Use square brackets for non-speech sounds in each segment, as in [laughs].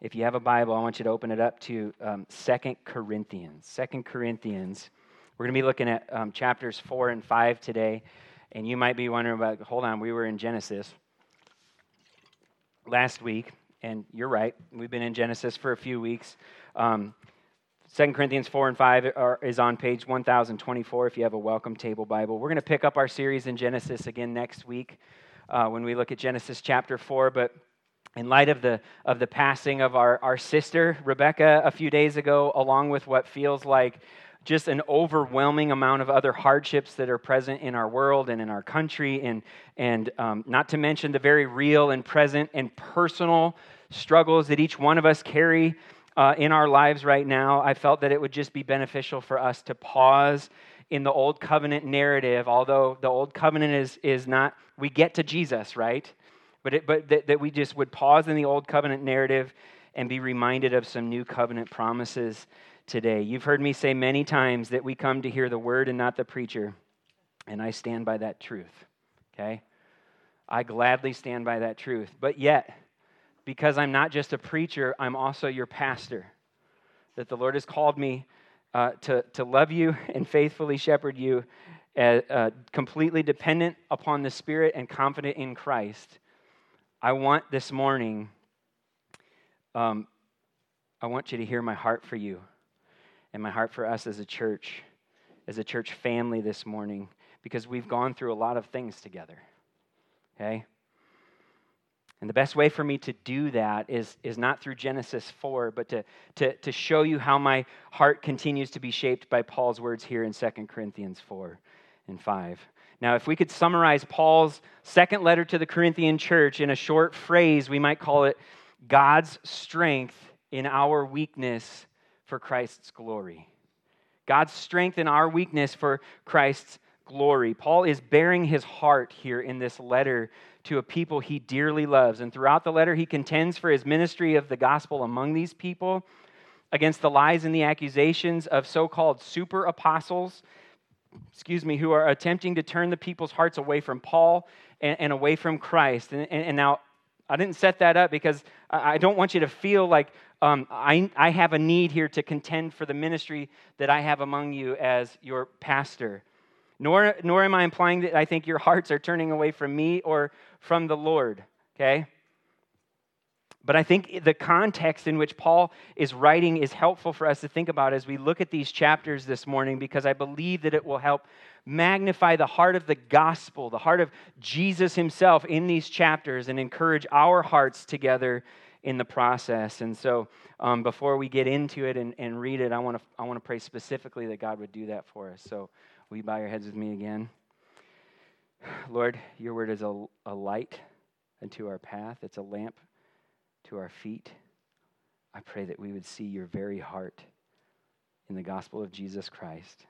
if you have a Bible, I want you to open it up to um, 2 Corinthians. 2 Corinthians. We're going to be looking at um, chapters 4 and 5 today. And you might be wondering about, hold on, we were in Genesis last week. And you're right, we've been in Genesis for a few weeks. Um, 2 Corinthians 4 and 5 are, is on page 1024 if you have a welcome table Bible. We're going to pick up our series in Genesis again next week uh, when we look at Genesis chapter 4. But in light of the, of the passing of our, our sister, Rebecca, a few days ago, along with what feels like just an overwhelming amount of other hardships that are present in our world and in our country, and, and um, not to mention the very real and present and personal struggles that each one of us carry uh, in our lives right now, I felt that it would just be beneficial for us to pause in the old covenant narrative, although the old covenant is, is not, we get to Jesus, right? But, it, but that, that we just would pause in the old covenant narrative and be reminded of some new covenant promises today. You've heard me say many times that we come to hear the word and not the preacher, and I stand by that truth, okay? I gladly stand by that truth. But yet, because I'm not just a preacher, I'm also your pastor, that the Lord has called me uh, to, to love you [laughs] and faithfully shepherd you, uh, uh, completely dependent upon the Spirit and confident in Christ I want this morning, um, I want you to hear my heart for you and my heart for us as a church, as a church family this morning, because we've gone through a lot of things together. Okay? And the best way for me to do that is, is not through Genesis 4, but to, to, to show you how my heart continues to be shaped by Paul's words here in 2 Corinthians 4 and 5. Now, if we could summarize Paul's second letter to the Corinthian church in a short phrase, we might call it God's strength in our weakness for Christ's glory. God's strength in our weakness for Christ's glory. Paul is baring his heart here in this letter to a people he dearly loves. And throughout the letter, he contends for his ministry of the gospel among these people against the lies and the accusations of so called super apostles excuse me, who are attempting to turn the people's hearts away from Paul and, and away from Christ. And, and, and, now, I didn't set that up because I don't want you to feel like um, I, I have a need here to contend for the ministry that I have among you as your pastor. Nor, nor am I implying that I think your hearts are turning away from me or from the Lord, okay? But I think the context in which Paul is writing is helpful for us to think about as we look at these chapters this morning because I believe that it will help magnify the heart of the gospel, the heart of Jesus himself in these chapters, and encourage our hearts together in the process. And so, um, before we get into it and, and read it, I want to I want to pray specifically that God would do that for us. So, will you bow your heads with me again? Lord, your word is a, a light unto our path, it's a lamp to our feet. I pray that we would see your very heart in the gospel of Jesus Christ,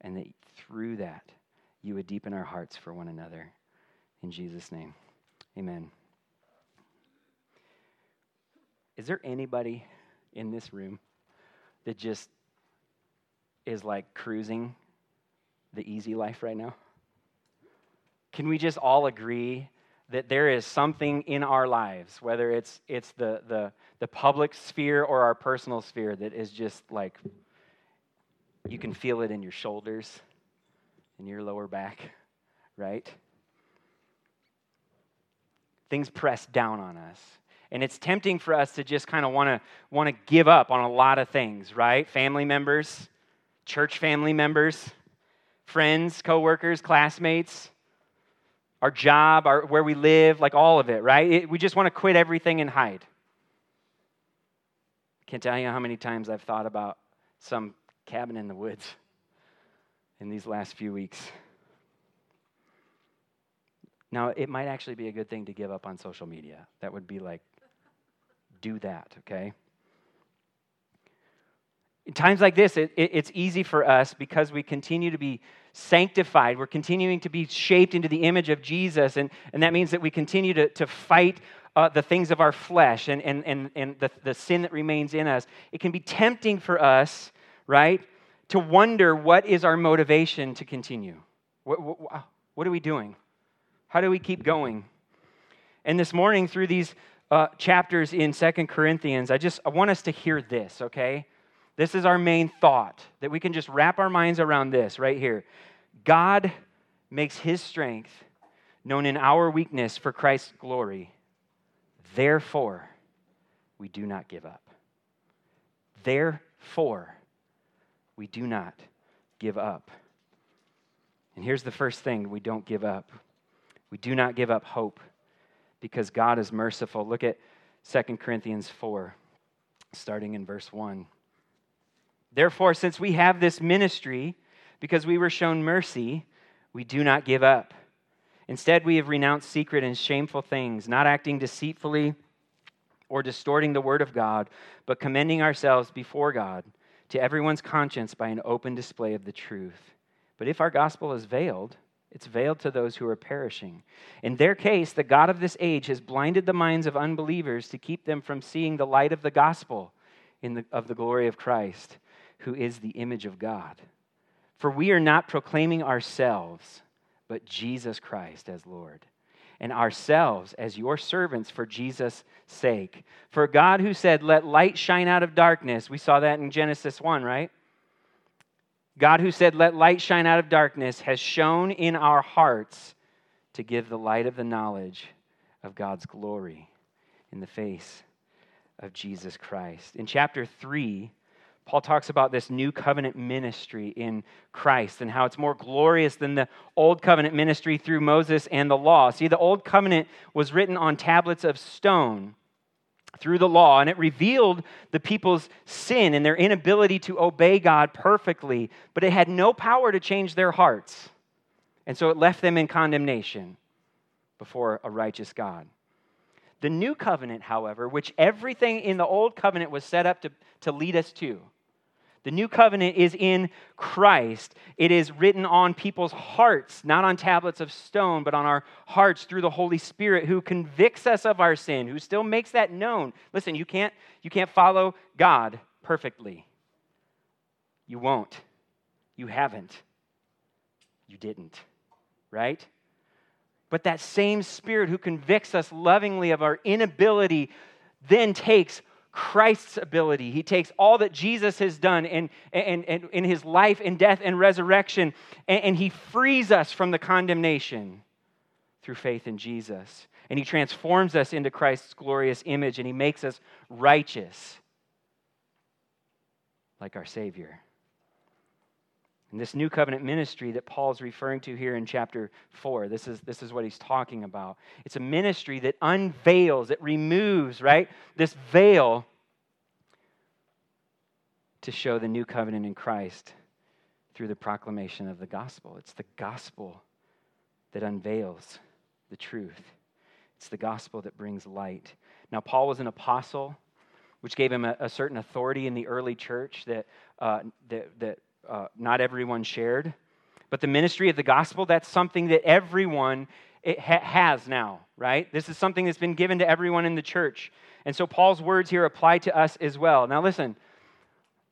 and that through that, you would deepen our hearts for one another. In Jesus' name, amen. Is there anybody in this room that just is like cruising the easy life right now? Can we just all agree that there is something in our lives, whether it's, it's the, the, the public sphere or our personal sphere, that is just like you can feel it in your shoulders, in your lower back, right? Things press down on us. And it's tempting for us to just kind of want to want to give up on a lot of things, right? Family members, church family members, friends, coworkers, classmates, our job, our, where we live, like all of it, right? It, we just want to quit everything and hide. Can't tell you how many times I've thought about some cabin in the woods in these last few weeks. Now, it might actually be a good thing to give up on social media. That would be like, do that, okay? In times like this, it, it, it's easy for us because we continue to be sanctified. We're continuing to be shaped into the image of Jesus. And, and that means that we continue to, to fight uh, the things of our flesh and, and, and, and the, the sin that remains in us. It can be tempting for us, right, to wonder what is our motivation to continue? What, what, what are we doing? How do we keep going? And this morning, through these uh, chapters in Second Corinthians, I just I want us to hear this, okay? This is our main thought that we can just wrap our minds around this right here. God makes his strength known in our weakness for Christ's glory. Therefore, we do not give up. Therefore, we do not give up. And here's the first thing we don't give up we do not give up hope because God is merciful. Look at 2 Corinthians 4, starting in verse 1. Therefore, since we have this ministry, because we were shown mercy, we do not give up. Instead, we have renounced secret and shameful things, not acting deceitfully or distorting the word of God, but commending ourselves before God to everyone's conscience by an open display of the truth. But if our gospel is veiled, it's veiled to those who are perishing. In their case, the God of this age has blinded the minds of unbelievers to keep them from seeing the light of the gospel the, of the glory of Christ, who is the image of God. For we are not proclaiming ourselves, but Jesus Christ as Lord, and ourselves as your servants for Jesus' sake. For God, who said, Let light shine out of darkness, we saw that in Genesis 1, right? God, who said, Let light shine out of darkness, has shone in our hearts to give the light of the knowledge of God's glory in the face of Jesus Christ. In chapter 3, Paul talks about this new covenant ministry in Christ and how it's more glorious than the old covenant ministry through Moses and the law. See, the old covenant was written on tablets of stone through the law, and it revealed the people's sin and their inability to obey God perfectly, but it had no power to change their hearts. And so it left them in condemnation before a righteous God. The new covenant, however, which everything in the old covenant was set up to, to lead us to, the new covenant is in Christ. It is written on people's hearts, not on tablets of stone, but on our hearts through the Holy Spirit who convicts us of our sin, who still makes that known. Listen, you can't, you can't follow God perfectly. You won't. You haven't. You didn't. Right? But that same Spirit who convicts us lovingly of our inability then takes Christ's ability. He takes all that Jesus has done in, in, in, in his life and death and resurrection, and, and he frees us from the condemnation through faith in Jesus. And he transforms us into Christ's glorious image, and he makes us righteous like our Savior. And this new covenant ministry that Paul's referring to here in chapter 4, this is, this is what he's talking about. It's a ministry that unveils, it removes, right, this veil to show the new covenant in Christ through the proclamation of the gospel. It's the gospel that unveils the truth, it's the gospel that brings light. Now, Paul was an apostle, which gave him a, a certain authority in the early church that, uh, that, that uh, not everyone shared. But the ministry of the gospel, that's something that everyone ha- has now, right? This is something that's been given to everyone in the church. And so Paul's words here apply to us as well. Now, listen,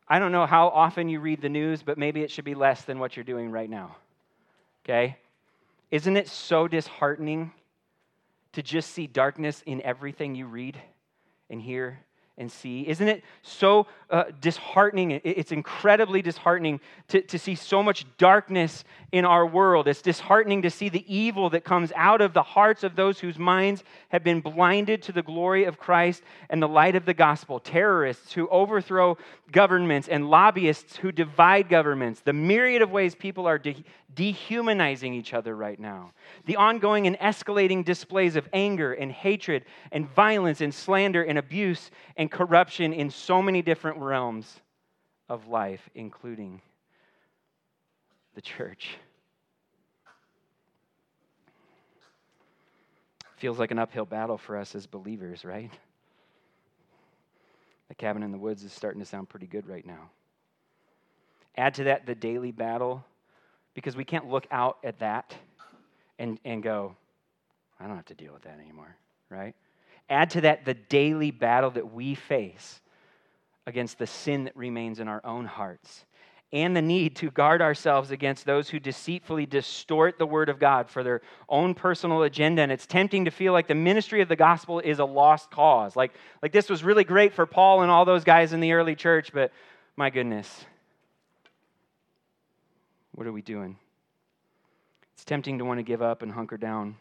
I don't know how often you read the news, but maybe it should be less than what you're doing right now. Okay? Isn't it so disheartening to just see darkness in everything you read and hear and see. Isn't it so uh, disheartening? It's incredibly disheartening to, to see so much darkness in our world. It's disheartening to see the evil that comes out of the hearts of those whose minds have been blinded to the glory of Christ and the light of the gospel. Terrorists who overthrow governments and lobbyists who divide governments. The myriad of ways people are de- dehumanizing each other right now. The ongoing and escalating displays of anger and hatred and violence and slander and abuse and corruption in so many different realms of life, including the church. Feels like an uphill battle for us as believers, right? The cabin in the woods is starting to sound pretty good right now. Add to that the daily battle because we can't look out at that and, and go, I don't have to deal with that anymore, right? Add to that the daily battle that we face against the sin that remains in our own hearts. and the need to guard ourselves against those who deceitfully distort the word of God for their own personal agenda. And it's tempting to feel like the ministry of the gospel is a lost cause. Like, like this was really great for Paul and all those guys in the early church, but my goodness, what are we doing? It's tempting to want to give up and hunker down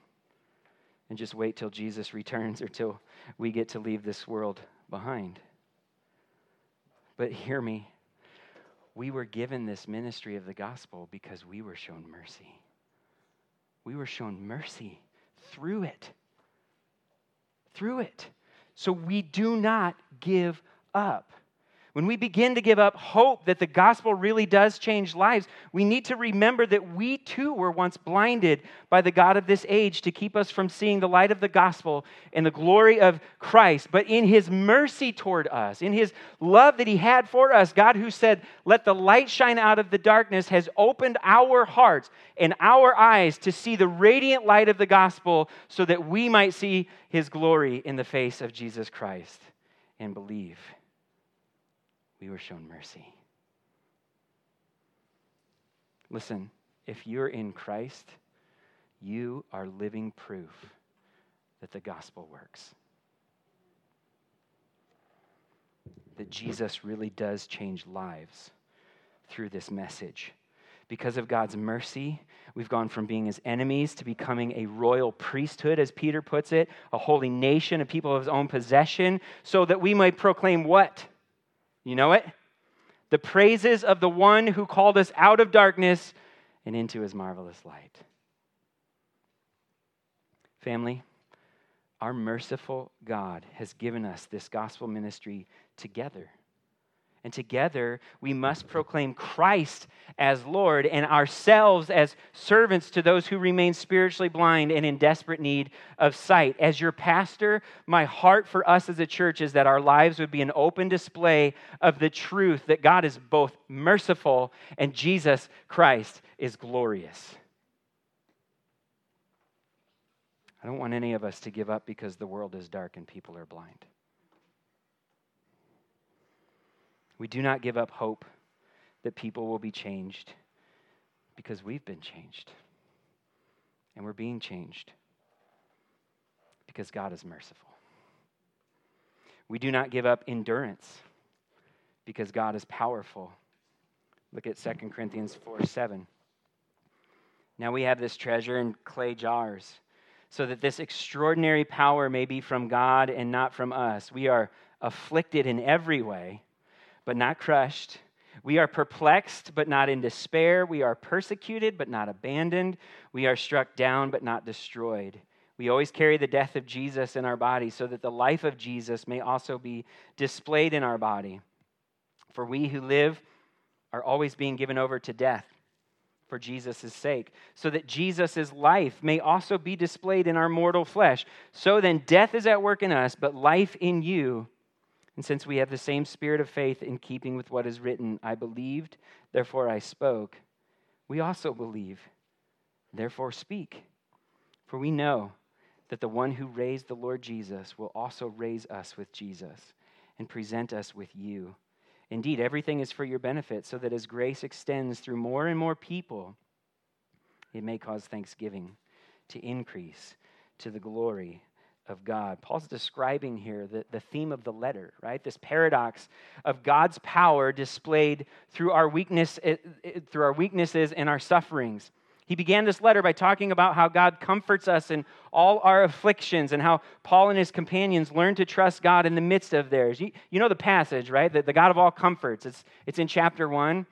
and just wait till Jesus [laughs] returns or till we get to leave this world behind. But hear me we were given this ministry of the gospel because we were shown mercy. We were shown mercy through it. Through it. So we do not give up. When we begin to give up hope that the gospel really does change lives, we need to remember that we too were once blinded by the God of this age to keep us from seeing the light of the gospel and the glory of Christ. But in his mercy toward us, in his love that he had for us, God who said, Let the light shine out of the darkness, has opened our hearts and our eyes to see the radiant light of the gospel so that we might see his glory in the face of Jesus Christ and believe we were shown mercy. Listen, if you're in Christ, you are living proof that the gospel works. That Jesus really does change lives through this message. Because of God's mercy, we've gone from being his enemies to becoming a royal priesthood, as Peter puts it, a holy nation, a people of his own possession, so that we might proclaim what? You know it? The praises of the one who called us out of darkness and into his marvelous light. Family, our merciful God has given us this gospel ministry together. And together, we must proclaim Christ as Lord and ourselves as servants to those who remain spiritually blind and in desperate need of sight. As your pastor, my heart for us as a church is that our lives would be an open display of the truth that God is both merciful and Jesus Christ is glorious. I don't want any of us to give up because the world is dark and people are blind. We do not give up hope that people will be changed because we've been changed. And we're being changed because God is merciful. We do not give up endurance because God is powerful. Look at 2 Corinthians 4 7. Now we have this treasure in clay jars, so that this extraordinary power may be from God and not from us. We are afflicted in every way but not crushed. We are perplexed, but not in despair. We are persecuted, but not abandoned. We are struck down, but not destroyed. We always carry the death of Jesus in our body so that the life of Jesus may also be displayed in our body. For we who live are always being given over to death for Jesus' sake, so that Jesus' life may also be displayed in our mortal flesh. So then, death is at work in us, but life in you. And since we have the same spirit of faith in keeping with what is written, I believed, therefore I spoke, we also believe, therefore speak. For we know that the one who raised the Lord Jesus will also raise us with Jesus and present us with you. Indeed, everything is for your benefit, so that as grace extends through more and more people, it may cause thanksgiving to increase to the glory of God. Paul's describing here the, the theme of the letter, right? This paradox of God's power displayed through our weakness, eh, eh, through our weaknesses and our sufferings. He began this letter by talking about how God comforts us in all our afflictions and how Paul and his companions learn to trust God in the midst of theirs. You, you know the passage, right? The, the God of all comforts. It's, it's in chapter one.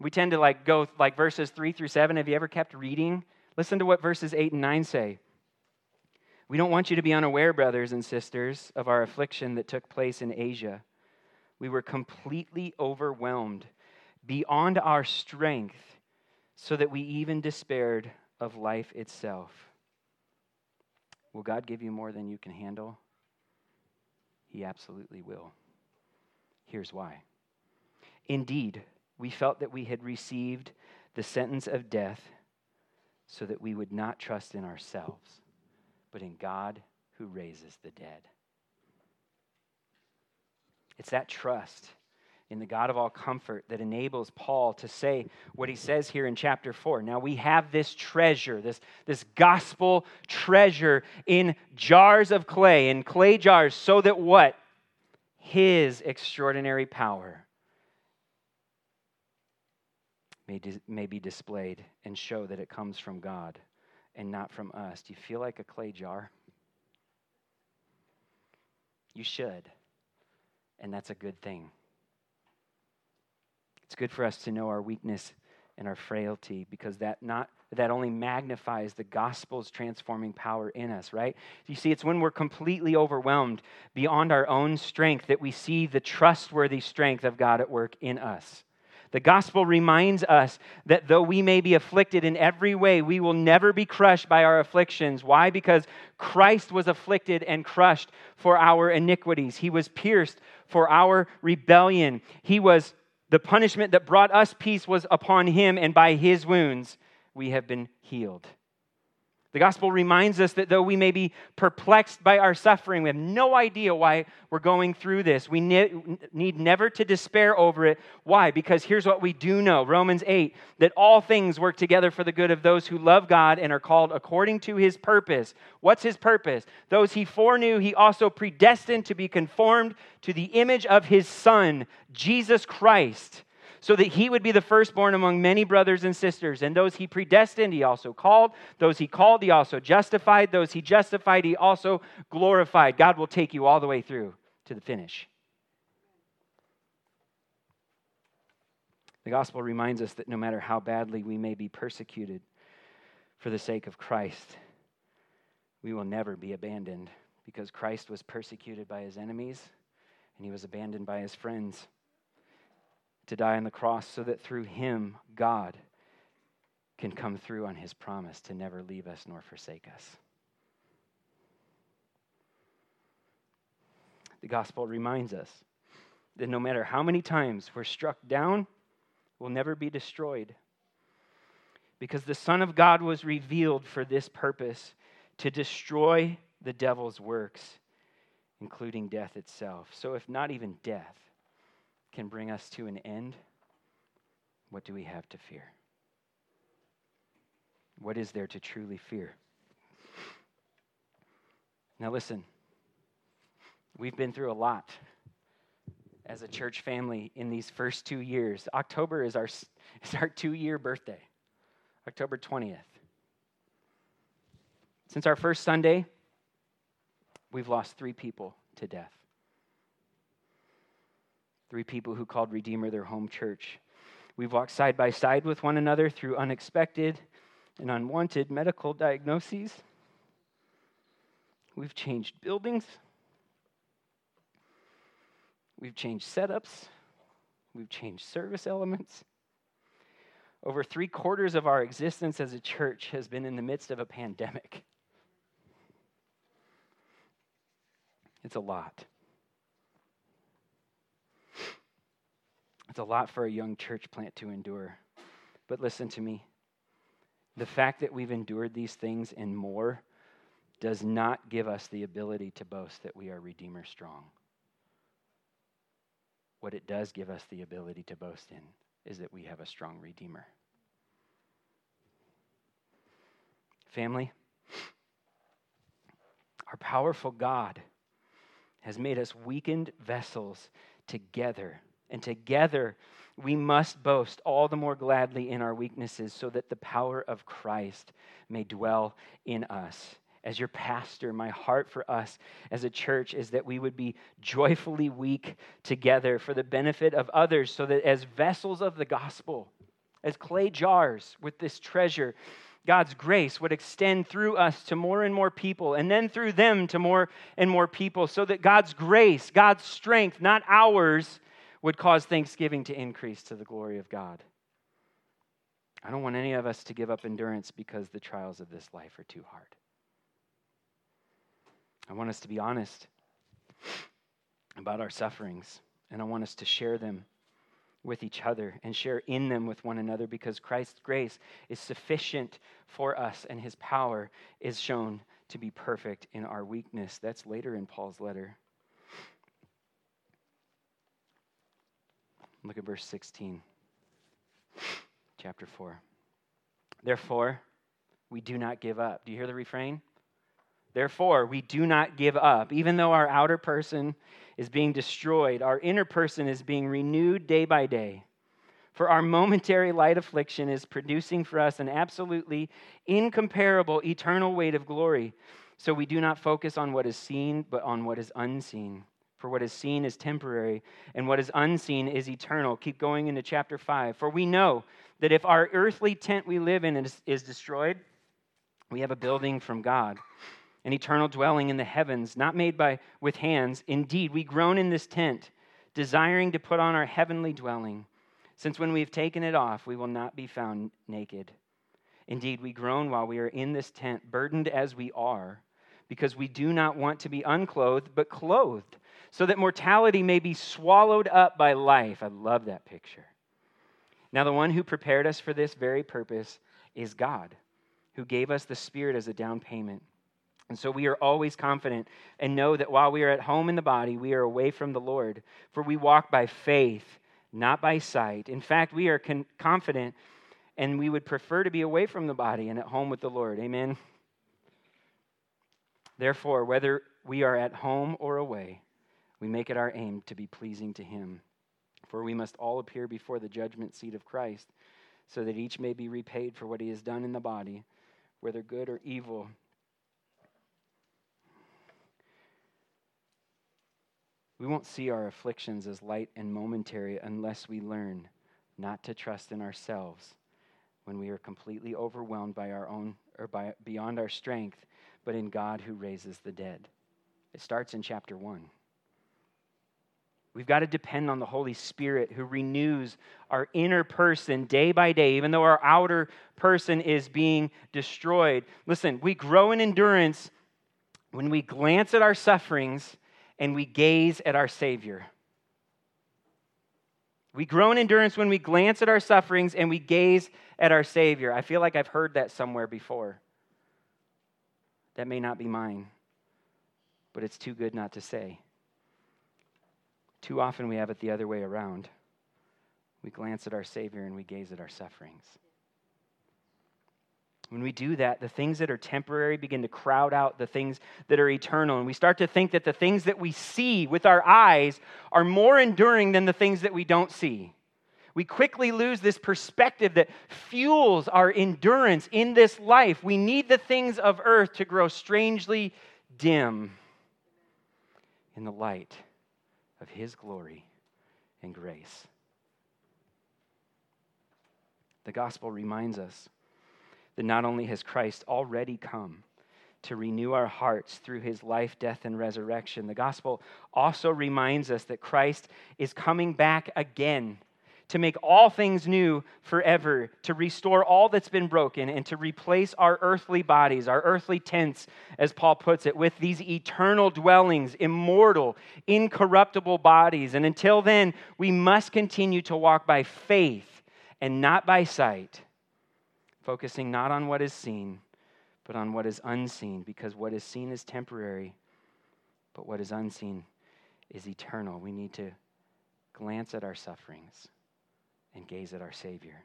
We tend to like go like verses three through seven. Have you ever kept reading? Listen to what verses eight and nine say. We don't want you to be unaware, brothers and sisters, of our affliction that took place in Asia. We were completely overwhelmed beyond our strength, so that we even despaired of life itself. Will God give you more than you can handle? He absolutely will. Here's why. Indeed, we felt that we had received the sentence of death so that we would not trust in ourselves but in God who raises the dead. It's that trust in the God of all comfort that enables Paul to say what he says here in chapter 4. Now we have this treasure, this, this gospel treasure in jars of clay, in clay jars, so that what? His extraordinary power may, may be displayed and show that it comes from God and not from us. Do you feel like a clay jar? You should. And that's a good thing. It's good for us to know our weakness and our frailty because that not that only magnifies the gospel's transforming power in us, right? You see, it's when we're completely overwhelmed beyond our own strength that we see the trustworthy strength of God at work in us. The gospel reminds us that though we may be afflicted in every way, we will never be crushed by our afflictions. Why? Because Christ was afflicted and crushed for our iniquities. He was pierced for our rebellion. He was the punishment that brought us peace was upon him, and by his wounds we have been healed. The gospel reminds us that though we may be perplexed by our suffering, we have no idea why we're going through this. We ne- need never to despair over it. Why? Because here's what we do know Romans 8 that all things work together for the good of those who love God and are called according to his purpose. What's his purpose? Those he foreknew, he also predestined to be conformed to the image of his Son, Jesus Christ so that he would be the firstborn among many brothers and sisters. And those he predestined, he also called. Those he called, he also justified. Those he justified, he also glorified. God will take you all the way through to the finish. The gospel reminds us that no matter how badly we may be persecuted for the sake of Christ, we will never be abandoned because Christ was persecuted by his enemies and he was abandoned by his friends to die on the cross so that through him, God can come through on his promise to never leave us nor forsake us. The gospel reminds us that no matter how many times we're struck down, we'll never be destroyed. Because the Son of God was revealed for this purpose to destroy the devil's works, including death itself. So, if not even death, can bring us to an end, what do we have to fear? What is there to truly fear? Now, listen, we've been through a lot as a church family in these first two years. October is our, [laughs] is our two year birthday, October 20th. Since our first Sunday, we've lost three people to death. Three people who called Redeemer their home church. We've walked side by side with one another through unexpected and unwanted medical diagnoses. We've changed buildings. We've changed setups. We've changed service elements. Over three quarters of our existence as a church has been in the midst of a pandemic. It's a lot. It's a lot for a young church plant to endure. But listen to me. The fact that we've endured these things and more does not give us the ability to boast that we are Redeemer strong. What it does give us the ability to boast in is that we have a strong Redeemer. Family, our powerful God has made us weakened vessels together and together we must boast all the more gladly in our weaknesses so that the power of Christ may dwell in us. As your pastor, my heart for us as a church is that we would be joyfully weak together for the benefit of others, so that as vessels of the gospel, as clay jars with this treasure, God's grace would extend through us to more and more people, and then through them to more and more people, so that God's grace, God's strength, not ours, would cause thanksgiving to increase to the glory of God. I don't want any of us to give up endurance because the trials of this life are too hard. I want us to be honest about our sufferings, and I want us to share them with each other and share in them with one another because Christ's grace is sufficient for us and his power is shown to be perfect in our weakness. That's later in Paul's letter. Look at verse 16, chapter 4. Therefore, we do not give up. Do you hear the refrain? Therefore, we do not give up. Even though our outer person is being destroyed, our inner person is being renewed day by day. For our momentary light affliction is producing for us an absolutely incomparable eternal weight of glory. So we do not focus on what is seen, but on what is unseen. For what is seen is temporary, and what is unseen is eternal. Keep going into chapter 5. For we know that if our earthly tent we live in is, is destroyed, we have a building from God an eternal dwelling in the heavens, not made by with hands. Indeed, we groan in this tent, desiring to put on our heavenly dwelling, since when we have taken it off, we will not be found naked. Indeed, we groan while we are in this tent, burdened as we are, because we do not want to be unclothed, but clothed, so that mortality may be swallowed up by life. I love that picture. Now, the one who prepared us for this very purpose is God, who gave us the Spirit as a down payment. And so we are always confident and know that while we are at home in the body, we are away from the Lord. For we walk by faith, not by sight. In fact, we are con- confident and we would prefer to be away from the body and at home with the Lord. Amen. Therefore, whether we are at home or away, we make it our aim to be pleasing to Him. For we must all appear before the judgment seat of Christ, so that each may be repaid for what he has done in the body, whether good or evil. We won't see our afflictions as light and momentary unless we learn not to trust in ourselves when we are completely overwhelmed by our own or by beyond our strength, but in God who raises the dead. It starts in chapter 1. We've got to depend on the Holy Spirit who renews our inner person day by day, even though our outer person is being destroyed. Listen, we grow in endurance when we glance at our sufferings and we gaze at our Savior. We grow in endurance when we glance at our sufferings and we gaze at our Savior. I feel like I've heard that somewhere before. That may not be mine, but it's too good not to say. Too often we have it the other way around. We glance at our Savior and we gaze at our sufferings. When we do that, the things that are temporary begin to crowd out the things that are eternal. And we start to think that the things that we see with our eyes are more enduring than the things that we don't see. We quickly lose this perspective that fuels our endurance in this life. We need the things of earth to grow strangely dim in the light of His glory and grace. The gospel reminds us that not only has Christ already come to renew our hearts through his life, death, and resurrection, the gospel also reminds us that Christ is coming back again to make all things new forever, to restore all that's been broken, and to replace our earthly bodies, our earthly tents, as Paul puts it, with these eternal dwellings, immortal, incorruptible bodies. And until then, we must continue to walk by faith and not by sight focusing not on what is seen, but on what is unseen, because what is seen is temporary, but what is unseen is eternal. We need to glance at our sufferings and gaze at our Savior.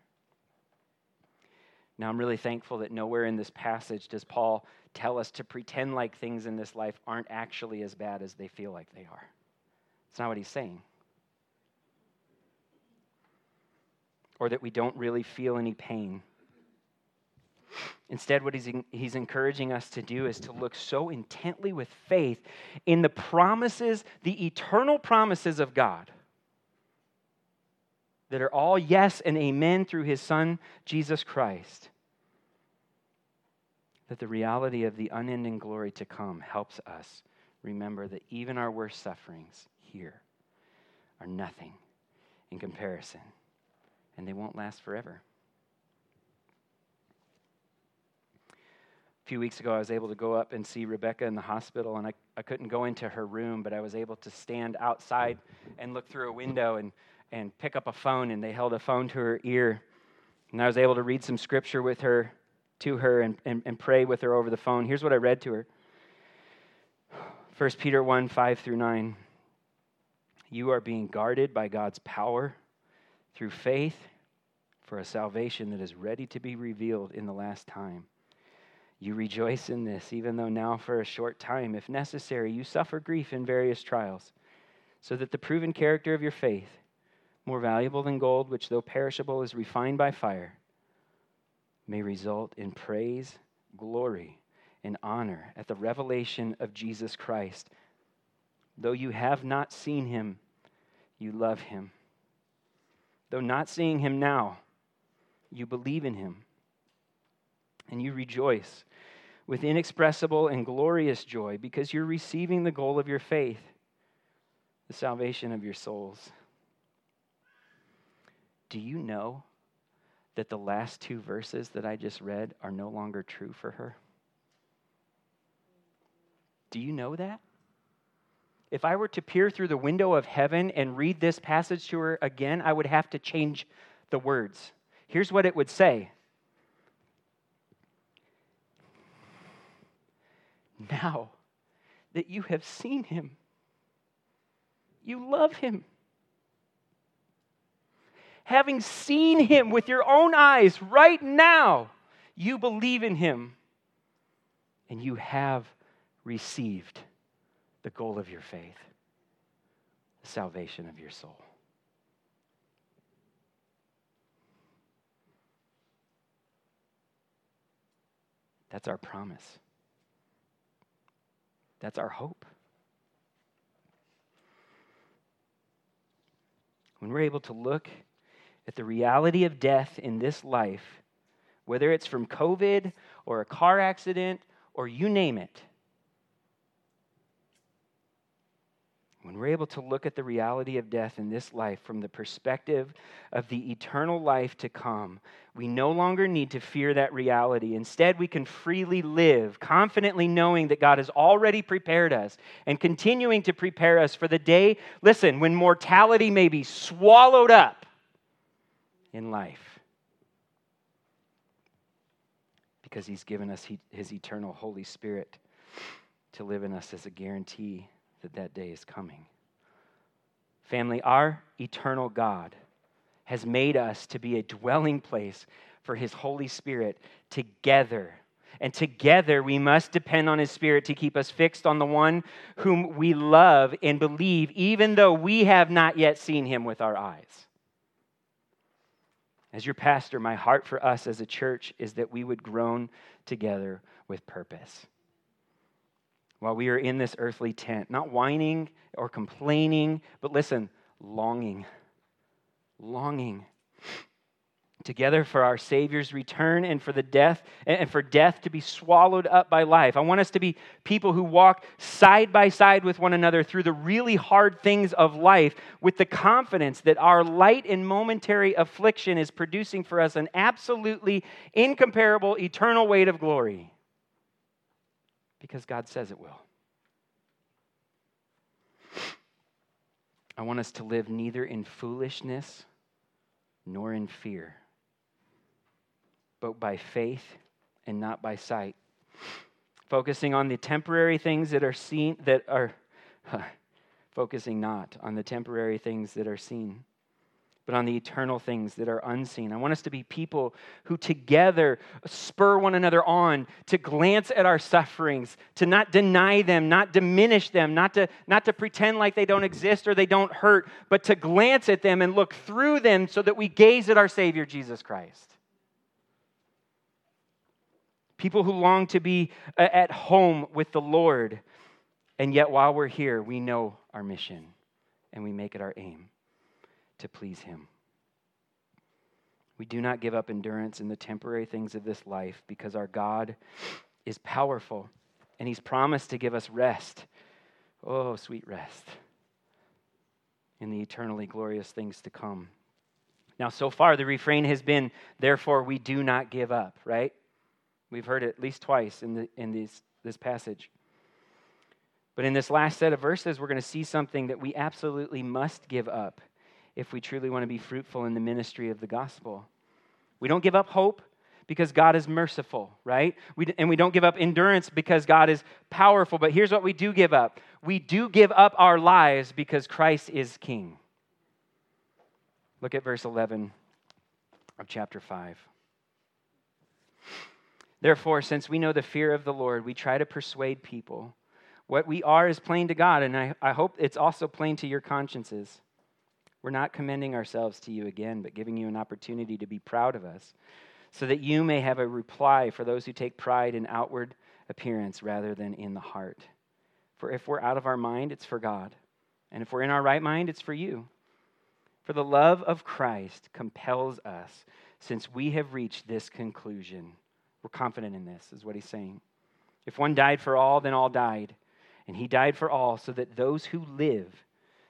Now, I'm really thankful that nowhere in this passage does Paul tell us to pretend like things in this life aren't actually as bad as they feel like they are. It's not what he's saying. Or that we don't really feel any pain Instead, what he's, he's encouraging us to do is to look so intently with faith in the promises, the eternal promises of God, that are all yes and amen through his Son, Jesus Christ, that the reality of the unending glory to come helps us remember that even our worst sufferings here are nothing in comparison, and they won't last forever. A few weeks ago, I was able to go up and see Rebecca in the hospital, and I, I couldn't go into her room, but I was able to stand outside and look through a window and, and pick up a phone, and they held a phone to her ear. And I was able to read some scripture with her, to her, and, and, and pray with her over the phone. Here's what I read to her 1 Peter 1 5 through 9. You are being guarded by God's power through faith for a salvation that is ready to be revealed in the last time. You rejoice in this, even though now for a short time, if necessary, you suffer grief in various trials, so that the proven character of your faith, more valuable than gold, which though perishable is refined by fire, may result in praise, glory, and honor at the revelation of Jesus Christ. Though you have not seen him, you love him. Though not seeing him now, you believe in him and you rejoice with inexpressible and glorious joy because you're receiving the goal of your faith, the salvation of your souls. Do you know that the last two verses that I just read are no longer true for her? Do you know that? If I were to peer through the window of heaven and read this passage to her again, I would have to change the words. Here's what it would say Now that you have seen him, you love him. Having seen him with your own eyes right now, you believe in him and you have received the goal of your faith, the salvation of your soul. That's our promise. That's our hope. When we're able to look at the reality of death in this life, whether it's from COVID or a car accident or you name it, when we're able to look at the reality of death in this life from the perspective of the eternal life to come, we no longer need to fear that reality. Instead, we can freely live, confidently knowing that God has already prepared us and continuing to prepare us for the day, listen, when mortality may be swallowed up in life. Because He's given us His eternal Holy Spirit to live in us as a guarantee that that day is coming. Family, our eternal God has made us to be a dwelling place for His Holy Spirit together. And together we must depend on His Spirit to keep us fixed on the one whom we love and believe, even though we have not yet seen Him with our eyes. As your pastor, my heart for us as a church is that we would groan together with purpose while we are in this earthly tent, not whining or complaining, but listen, longing. Longing together for our savior's return and for the death and for death to be swallowed up by life. I want us to be people who walk side by side with one another through the really hard things of life with the confidence that our light and momentary affliction is producing for us an absolutely incomparable eternal weight of glory. Because God says it will. I want us to live neither in foolishness nor in fear, but by faith and not by sight. Focusing on the temporary things that are seen, that are, [laughs] focusing not on the temporary things that are seen but on the eternal things that are unseen. I want us to be people who together spur one another on to glance at our sufferings, to not deny them, not diminish them, not to, not to pretend like they don't exist or they don't hurt, but to glance at them and look through them so that we gaze at our Savior, Jesus Christ. People who long to be uh, at home with the Lord, and yet while we're here, we know our mission and we make it our aim to please Him. We do not give up endurance in the temporary things of this life because our God is powerful and He's promised to give us rest. Oh, sweet rest in the eternally glorious things to come. Now, so far, the refrain has been, therefore, we do not give up, right? We've heard it at least twice in, the, in these, this passage. But in this last set of verses, we're going to see something that we absolutely must give up if we truly want to be fruitful in the ministry of the gospel. We don't give up hope because God is merciful, right? We, and we don't give up endurance because God is powerful. But here's what we do give up we do give up our lives because Christ is king. Look at verse 11 of chapter 5. Therefore, since we know the fear of the Lord, we try to persuade people. What we are is plain to God, and I, I hope it's also plain to your consciences. We're not commending ourselves to you again, but giving you an opportunity to be proud of us, so that you may have a reply for those who take pride in outward appearance rather than in the heart. For if we're out of our mind, it's for God. And if we're in our right mind, it's for you. For the love of Christ compels us, since we have reached this conclusion. We're confident in this, is what he's saying. If one died for all, then all died. And he died for all, so that those who live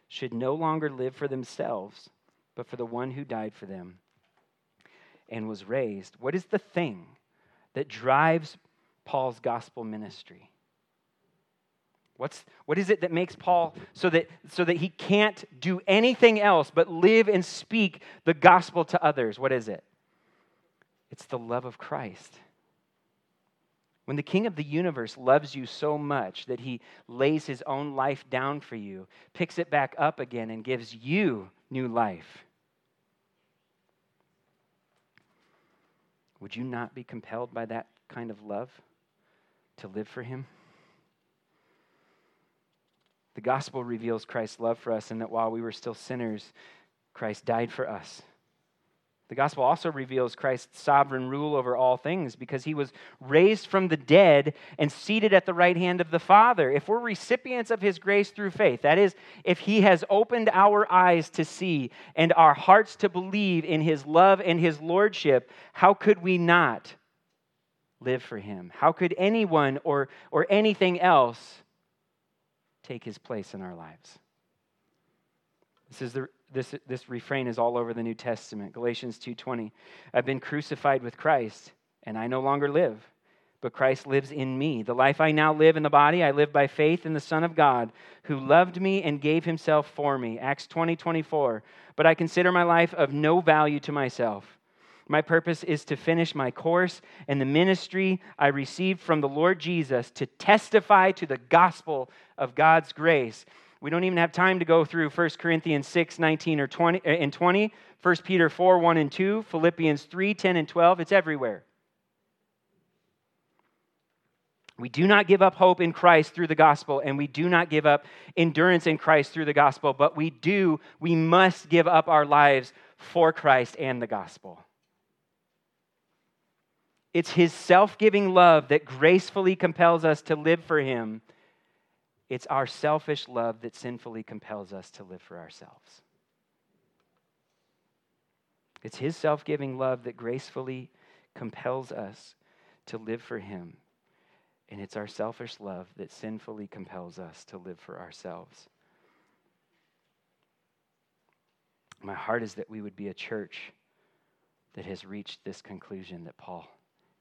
should no longer live for themselves, but for the one who died for them and was raised. What is the thing that drives Paul's gospel ministry? What's, what is it that makes Paul so that, so that he can't do anything else but live and speak the gospel to others? What is it? It's the love of Christ. When the King of the universe loves you so much that he lays his own life down for you, picks it back up again, and gives you new life, would you not be compelled by that kind of love to live for him? The gospel reveals Christ's love for us and that while we were still sinners, Christ died for us. The gospel also reveals Christ's sovereign rule over all things because he was raised from the dead and seated at the right hand of the Father. If we're recipients of his grace through faith, that is, if he has opened our eyes to see and our hearts to believe in his love and his lordship, how could we not live for him? How could anyone or, or anything else take his place in our lives. This is the this, this refrain is all over the New Testament. Galatians 2:20. I've been crucified with Christ, and I no longer live, but Christ lives in me. The life I now live in the body, I live by faith in the Son of God, who loved me and gave himself for me. Acts 20, 24. But I consider my life of no value to myself my purpose is to finish my course and the ministry I received from the Lord Jesus to testify to the gospel of God's grace. We don't even have time to go through 1 Corinthians 6, 19 or 20 uh, and 20, 1 Peter 4, 1 and 2, Philippians 3, 10 and 12. It's everywhere. We do not give up hope in Christ through the gospel, and we do not give up endurance in Christ through the gospel, but we do, we must give up our lives for Christ and the gospel. It's His self giving love that gracefully compels us to live for Him. It's our selfish love that sinfully compels us to live for ourselves. It's His self giving love that gracefully compels us to live for Him. And it's our selfish love that sinfully compels us to live for ourselves. My heart is that we would be a church that has reached this conclusion that Paul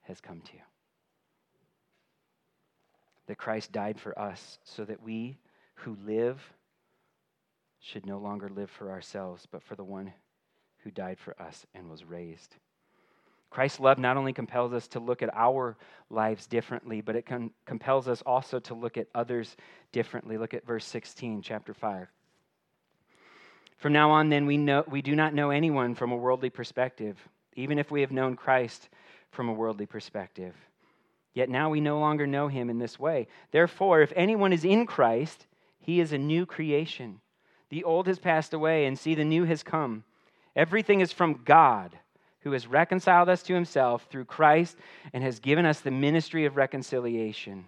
has come to. That Christ died for us so that we who live should no longer live for ourselves, but for the one who died for us and was raised. Christ's love not only compels us to look at our lives differently, but it com- compels us also to look at others differently. Look at verse 16, chapter 5. From now on, then, we, know, we do not know anyone from a worldly perspective. Even if we have known Christ from a worldly perspective. Yet now we no longer know him in this way. Therefore, if anyone is in Christ, he is a new creation. The old has passed away, and see, the new has come. Everything is from God, who has reconciled us to himself through Christ and has given us the ministry of reconciliation.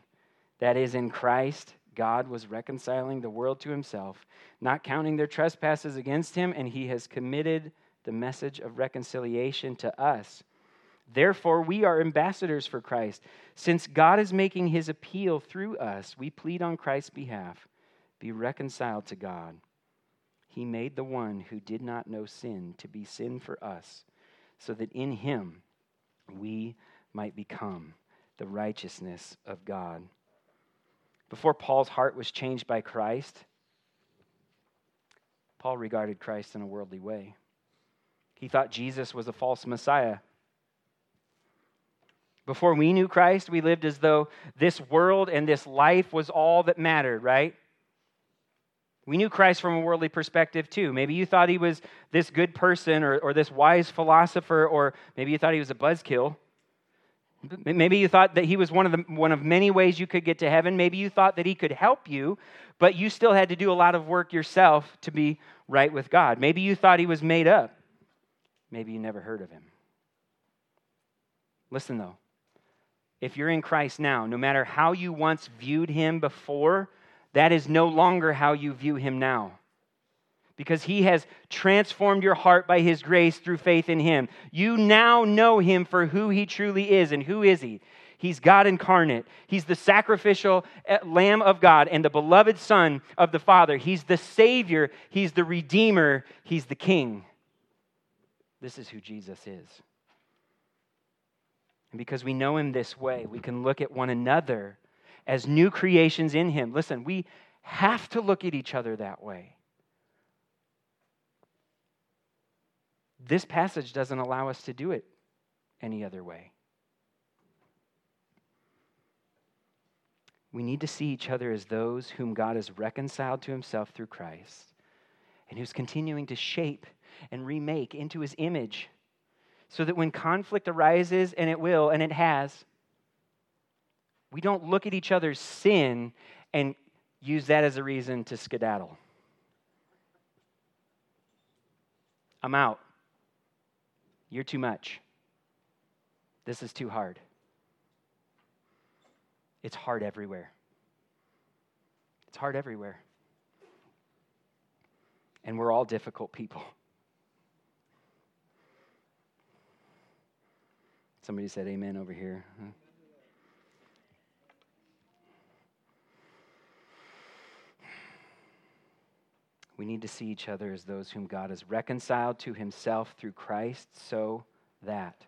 That is, in Christ, God was reconciling the world to himself, not counting their trespasses against him, and he has committed the message of reconciliation to us. Therefore, we are ambassadors for Christ. Since God is making his appeal through us, we plead on Christ's behalf be reconciled to God. He made the one who did not know sin to be sin for us, so that in him we might become the righteousness of God. Before Paul's heart was changed by Christ, Paul regarded Christ in a worldly way. He thought Jesus was a false Messiah before we knew Christ, we lived as though this world and this life was all that mattered, right? We knew Christ from a worldly perspective too. Maybe you thought he was this good person or, or this wise philosopher, or maybe you thought he was a buzzkill. Maybe you thought that he was one of, the, one of many ways you could get to heaven. Maybe you thought that he could help you, but you still had to do a lot of work yourself to be right with God. Maybe you thought he was made up. Maybe you never heard of him. Listen, though, if you're in Christ now, no matter how you once viewed him before, that is no longer how you view him now. Because he has transformed your heart by his grace through faith in him. You now know him for who he truly is. And who is he? He's God incarnate. He's the sacrificial eh, Lamb of God and the beloved Son of the Father. He's the Savior. He's the Redeemer. He's the King. This is who Jesus is. And because we know him this way, we can look at one another as new creations in Him. Listen, we have to look at each other that way. This passage doesn't allow us to do it any other way. We need to see each other as those whom God has reconciled to himself through Christ and who's continuing to shape and remake into his image so that when conflict arises, and it will, and it has, we don't look at each other's sin and use that as a reason to skedaddle. I'm out. You're too much. This is too hard. It's hard everywhere. It's hard everywhere. And we're all difficult people. Somebody said amen over here. We need to see each other as those whom God has reconciled to himself through Christ so that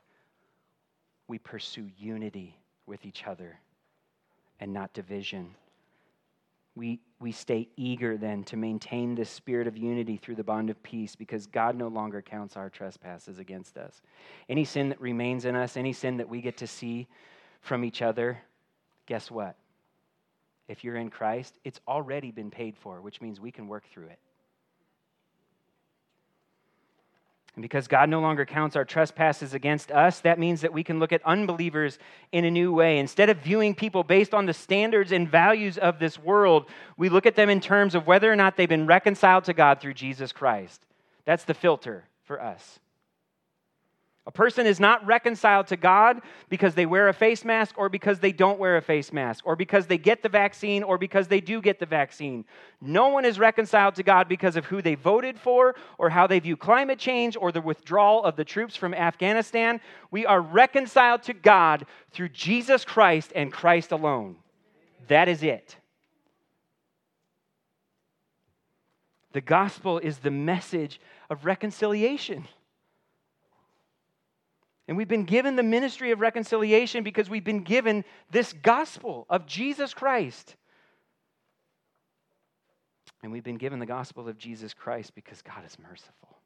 we pursue unity with each other and not division. We, we stay eager then to maintain this spirit of unity through the bond of peace because God no longer counts our trespasses against us. Any sin that remains in us, any sin that we get to see from each other, guess what? If you're in Christ, it's already been paid for, which means we can work through it. And because God no longer counts our trespasses against us, that means that we can look at unbelievers in a new way. Instead of viewing people based on the standards and values of this world, we look at them in terms of whether or not they've been reconciled to God through Jesus Christ. That's the filter for us. A person is not reconciled to God because they wear a face mask or because they don't wear a face mask or because they get the vaccine or because they do get the vaccine. No one is reconciled to God because of who they voted for or how they view climate change or the withdrawal of the troops from Afghanistan. We are reconciled to God through Jesus Christ and Christ alone. That is it. The gospel is the message of reconciliation. And we've been given the ministry of reconciliation because we've been given this gospel of Jesus Christ. And we've been given the gospel of Jesus Christ because God is merciful.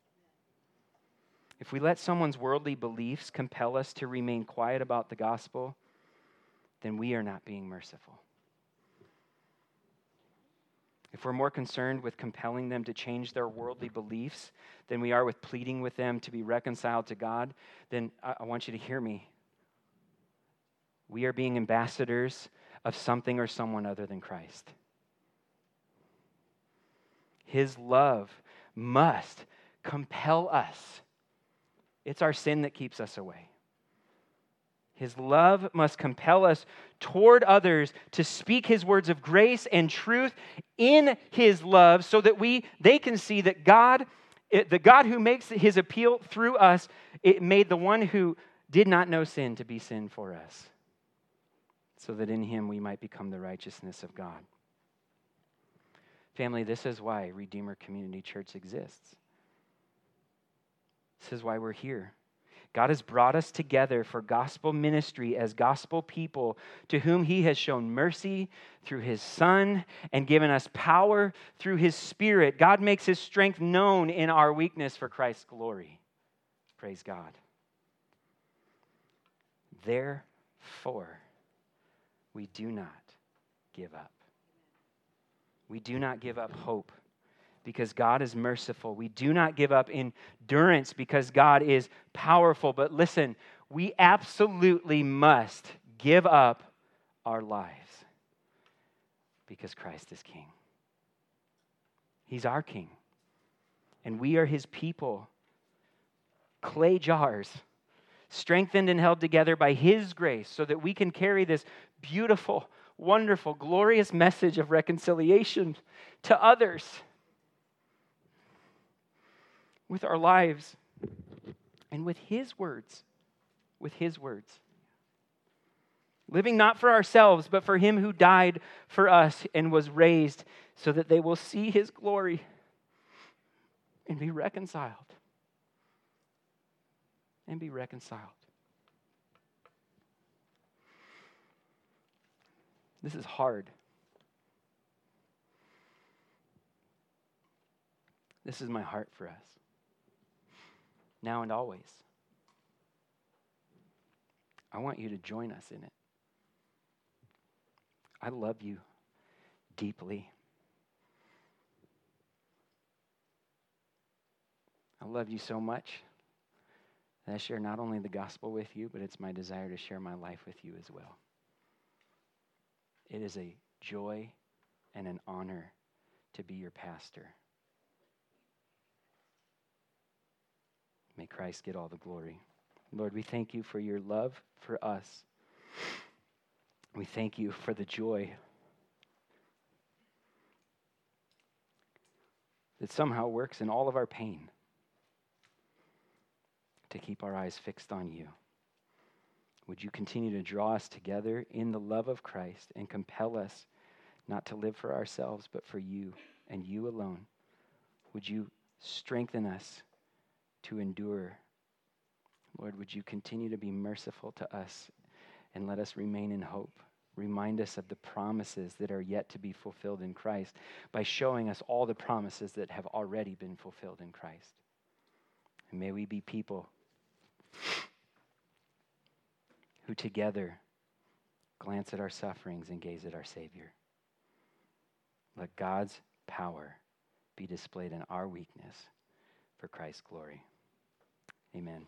If we let someone's worldly beliefs compel us to remain quiet about the gospel, then we are not being merciful if we're more concerned with compelling them to change their worldly beliefs than we are with pleading with them to be reconciled to God, then I, want you to hear me. We are being ambassadors of something or someone other than Christ. His love must compel us. It's our sin that keeps us away. His love must compel us toward others to speak his words of grace and truth in his love so that we they can see that God the God who makes his appeal through us it made the one who did not know sin to be sin for us so that in him we might become the righteousness of God. Family, this is why Redeemer Community Church exists. This is why we're here. God has brought us together for gospel ministry as gospel people to whom He has shown mercy through His Son and given us power through His Spirit. God makes His strength known in our weakness for Christ's glory. Praise God. Therefore, we do not give up. We do not give up hope because God is merciful. We do not give up endurance because God is powerful. But listen, we absolutely must give up our lives because Christ is King. He's our King, and we are His people, clay jars strengthened and held together by His grace, so that we can carry this beautiful, wonderful, glorious message of reconciliation to others with our lives and with His words. With His words. Living not for ourselves, but for Him who died for us and was raised, so that they will see His glory and be reconciled and be reconciled. This is hard. This is my heart for us, now and always. I want you to join us in it. I love you deeply. I love you so much that I share not only the gospel with you, but it's my desire to share my life with you as well. It is a joy and an honor to be your pastor. May Christ get all the glory. Lord, we thank you for your love for us. We thank you for the joy that somehow works in all of our pain to keep our eyes fixed on you. Would you continue to draw us together in the love of Christ and compel us not to live for ourselves, but for you and you alone? Would you strengthen us to endure? Lord, would you continue to be merciful to us and let us remain in hope? Remind us of the promises that are yet to be fulfilled in Christ by showing us all the promises that have already been fulfilled in Christ. And may we be people who together glance at our sufferings and gaze at our Savior. Let God's power be displayed in our weakness for Christ's glory. Amen.